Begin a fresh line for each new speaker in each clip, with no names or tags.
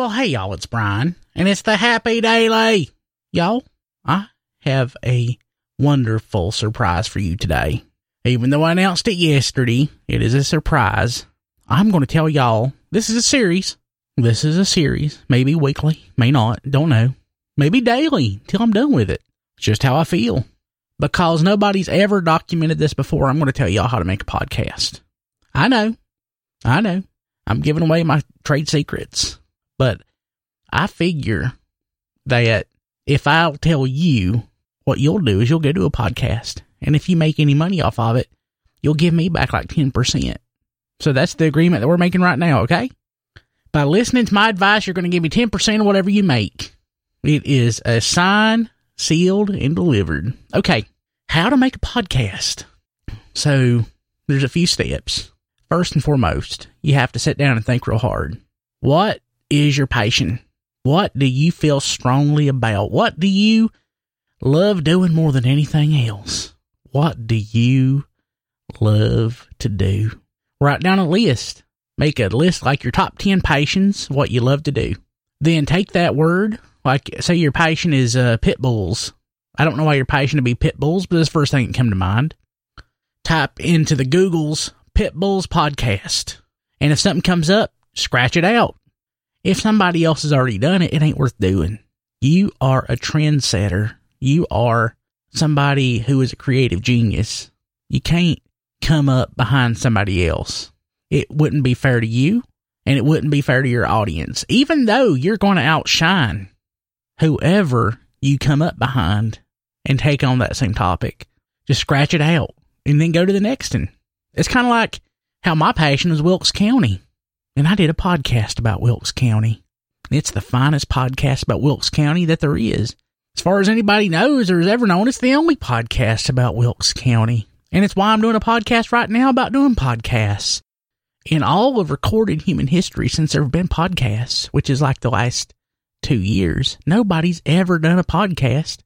Well, hey, y'all, it's Brian, and it's the Happy Daily. Y'all, I have a wonderful surprise for you today. Even though I announced it yesterday, it is a surprise. I'm going to tell y'all this is a series. This is a series, maybe weekly, may not, don't know. Maybe daily till I'm done with it. Just how I feel. Because nobody's ever documented this before, I'm going to tell y'all how to make a podcast. I know. I know. I'm giving away my trade secrets. But I figure that if I'll tell you, what you'll do is you'll go to a podcast. And if you make any money off of it, you'll give me back like 10%. So that's the agreement that we're making right now, okay? By listening to my advice, you're going to give me 10% of whatever you make. It is a sign, sealed, and delivered. Okay, how to make a podcast. So there's a few steps. First and foremost, you have to sit down and think real hard. What is your passion? What do you feel strongly about? What do you love doing more than anything else? What do you love to do? Write down a list. Make a list like your top 10 passions, what you love to do. Then take that word, like say your passion is uh, pit bulls. I don't know why your passion to be pit bulls, but this first thing that come to mind. Type into the Google's pit bulls podcast. And if something comes up, scratch it out. If somebody else has already done it, it ain't worth doing. You are a trendsetter. You are somebody who is a creative genius. You can't come up behind somebody else. It wouldn't be fair to you and it wouldn't be fair to your audience, even though you're going to outshine whoever you come up behind and take on that same topic. Just scratch it out and then go to the next one. It's kind of like how my passion is Wilkes County and I did a podcast about Wilkes County. It's the finest podcast about Wilkes County that there is. As far as anybody knows or has ever known, it's the only podcast about Wilkes County. And it's why I'm doing a podcast right now about doing podcasts. In all of recorded human history since there have been podcasts, which is like the last two years, nobody's ever done a podcast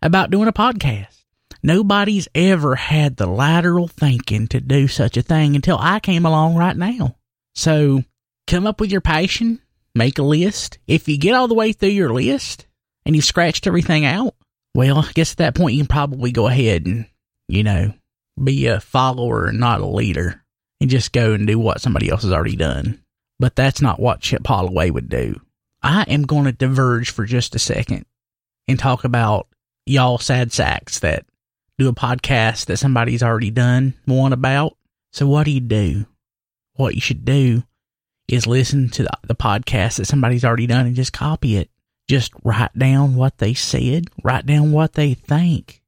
about doing a podcast. Nobody's ever had the lateral thinking to do such a thing until I came along right now. So come up with your passion, make a list. If you get all the way through your list and you've scratched everything out, well, I guess at that point you can probably go ahead and, you know, be a follower and not a leader and just go and do what somebody else has already done. But that's not what Chip Holloway would do. I am going to diverge for just a second and talk about y'all sad sacks that do a podcast that somebody's already done one about. So what do you do? What you should do is listen to the, the podcast that somebody's already done and just copy it. Just write down what they said, write down what they think,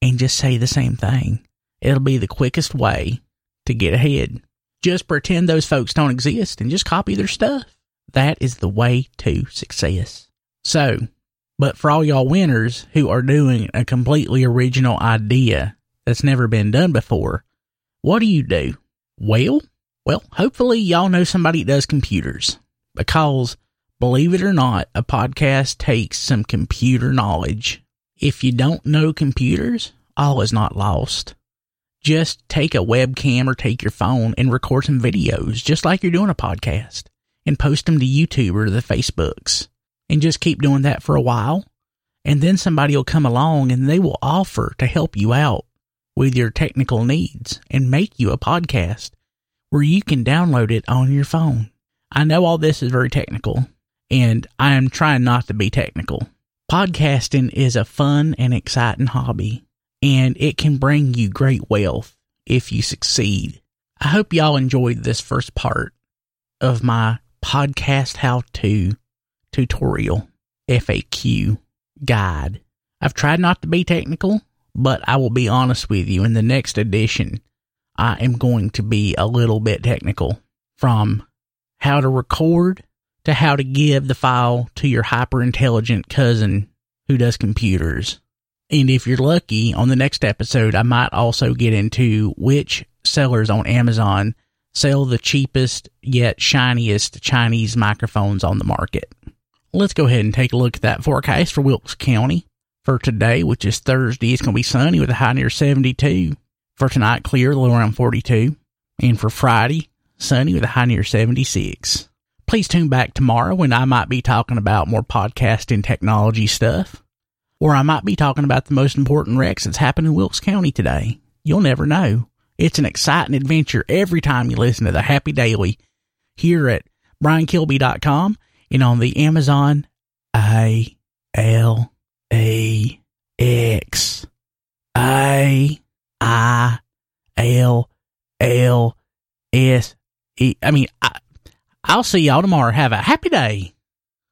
and just say the same thing. It'll be the quickest way to get ahead. Just pretend those folks don't exist and just copy their stuff. That is the way to success. So, but for all y'all winners who are doing a completely original idea that's never been done before, what do you do? Well, well, hopefully y'all know somebody that does computers because believe it or not, a podcast takes some computer knowledge. If you don't know computers, all is not lost. Just take a webcam or take your phone and record some videos just like you're doing a podcast and post them to YouTube or the Facebooks and just keep doing that for a while. And then somebody will come along and they will offer to help you out with your technical needs and make you a podcast where you can download it on your phone. I know all this is very technical, and I am trying not to be technical. Podcasting is a fun and exciting hobby, and it can bring you great wealth if you succeed. I hope y'all enjoyed this first part of my podcast how to tutorial FAQ guide. I've tried not to be technical, but I will be honest with you in the next edition. I am going to be a little bit technical from how to record to how to give the file to your hyper intelligent cousin who does computers. And if you're lucky, on the next episode, I might also get into which sellers on Amazon sell the cheapest yet shiniest Chinese microphones on the market. Let's go ahead and take a look at that forecast for Wilkes County. For today, which is Thursday, it's going to be sunny with a high near 72. For tonight, clear, low around 42. And for Friday, sunny with a high near 76. please tune back tomorrow when I might be talking about more podcasting technology stuff. Or I might be talking about the most important wrecks that's happened in Wilkes County today. You'll never know. It's an exciting adventure every time you listen to the Happy Daily here at briankilby.com and on the Amazon A L A X A I L L S E. I mean, I, I'll see y'all tomorrow. Have a happy day.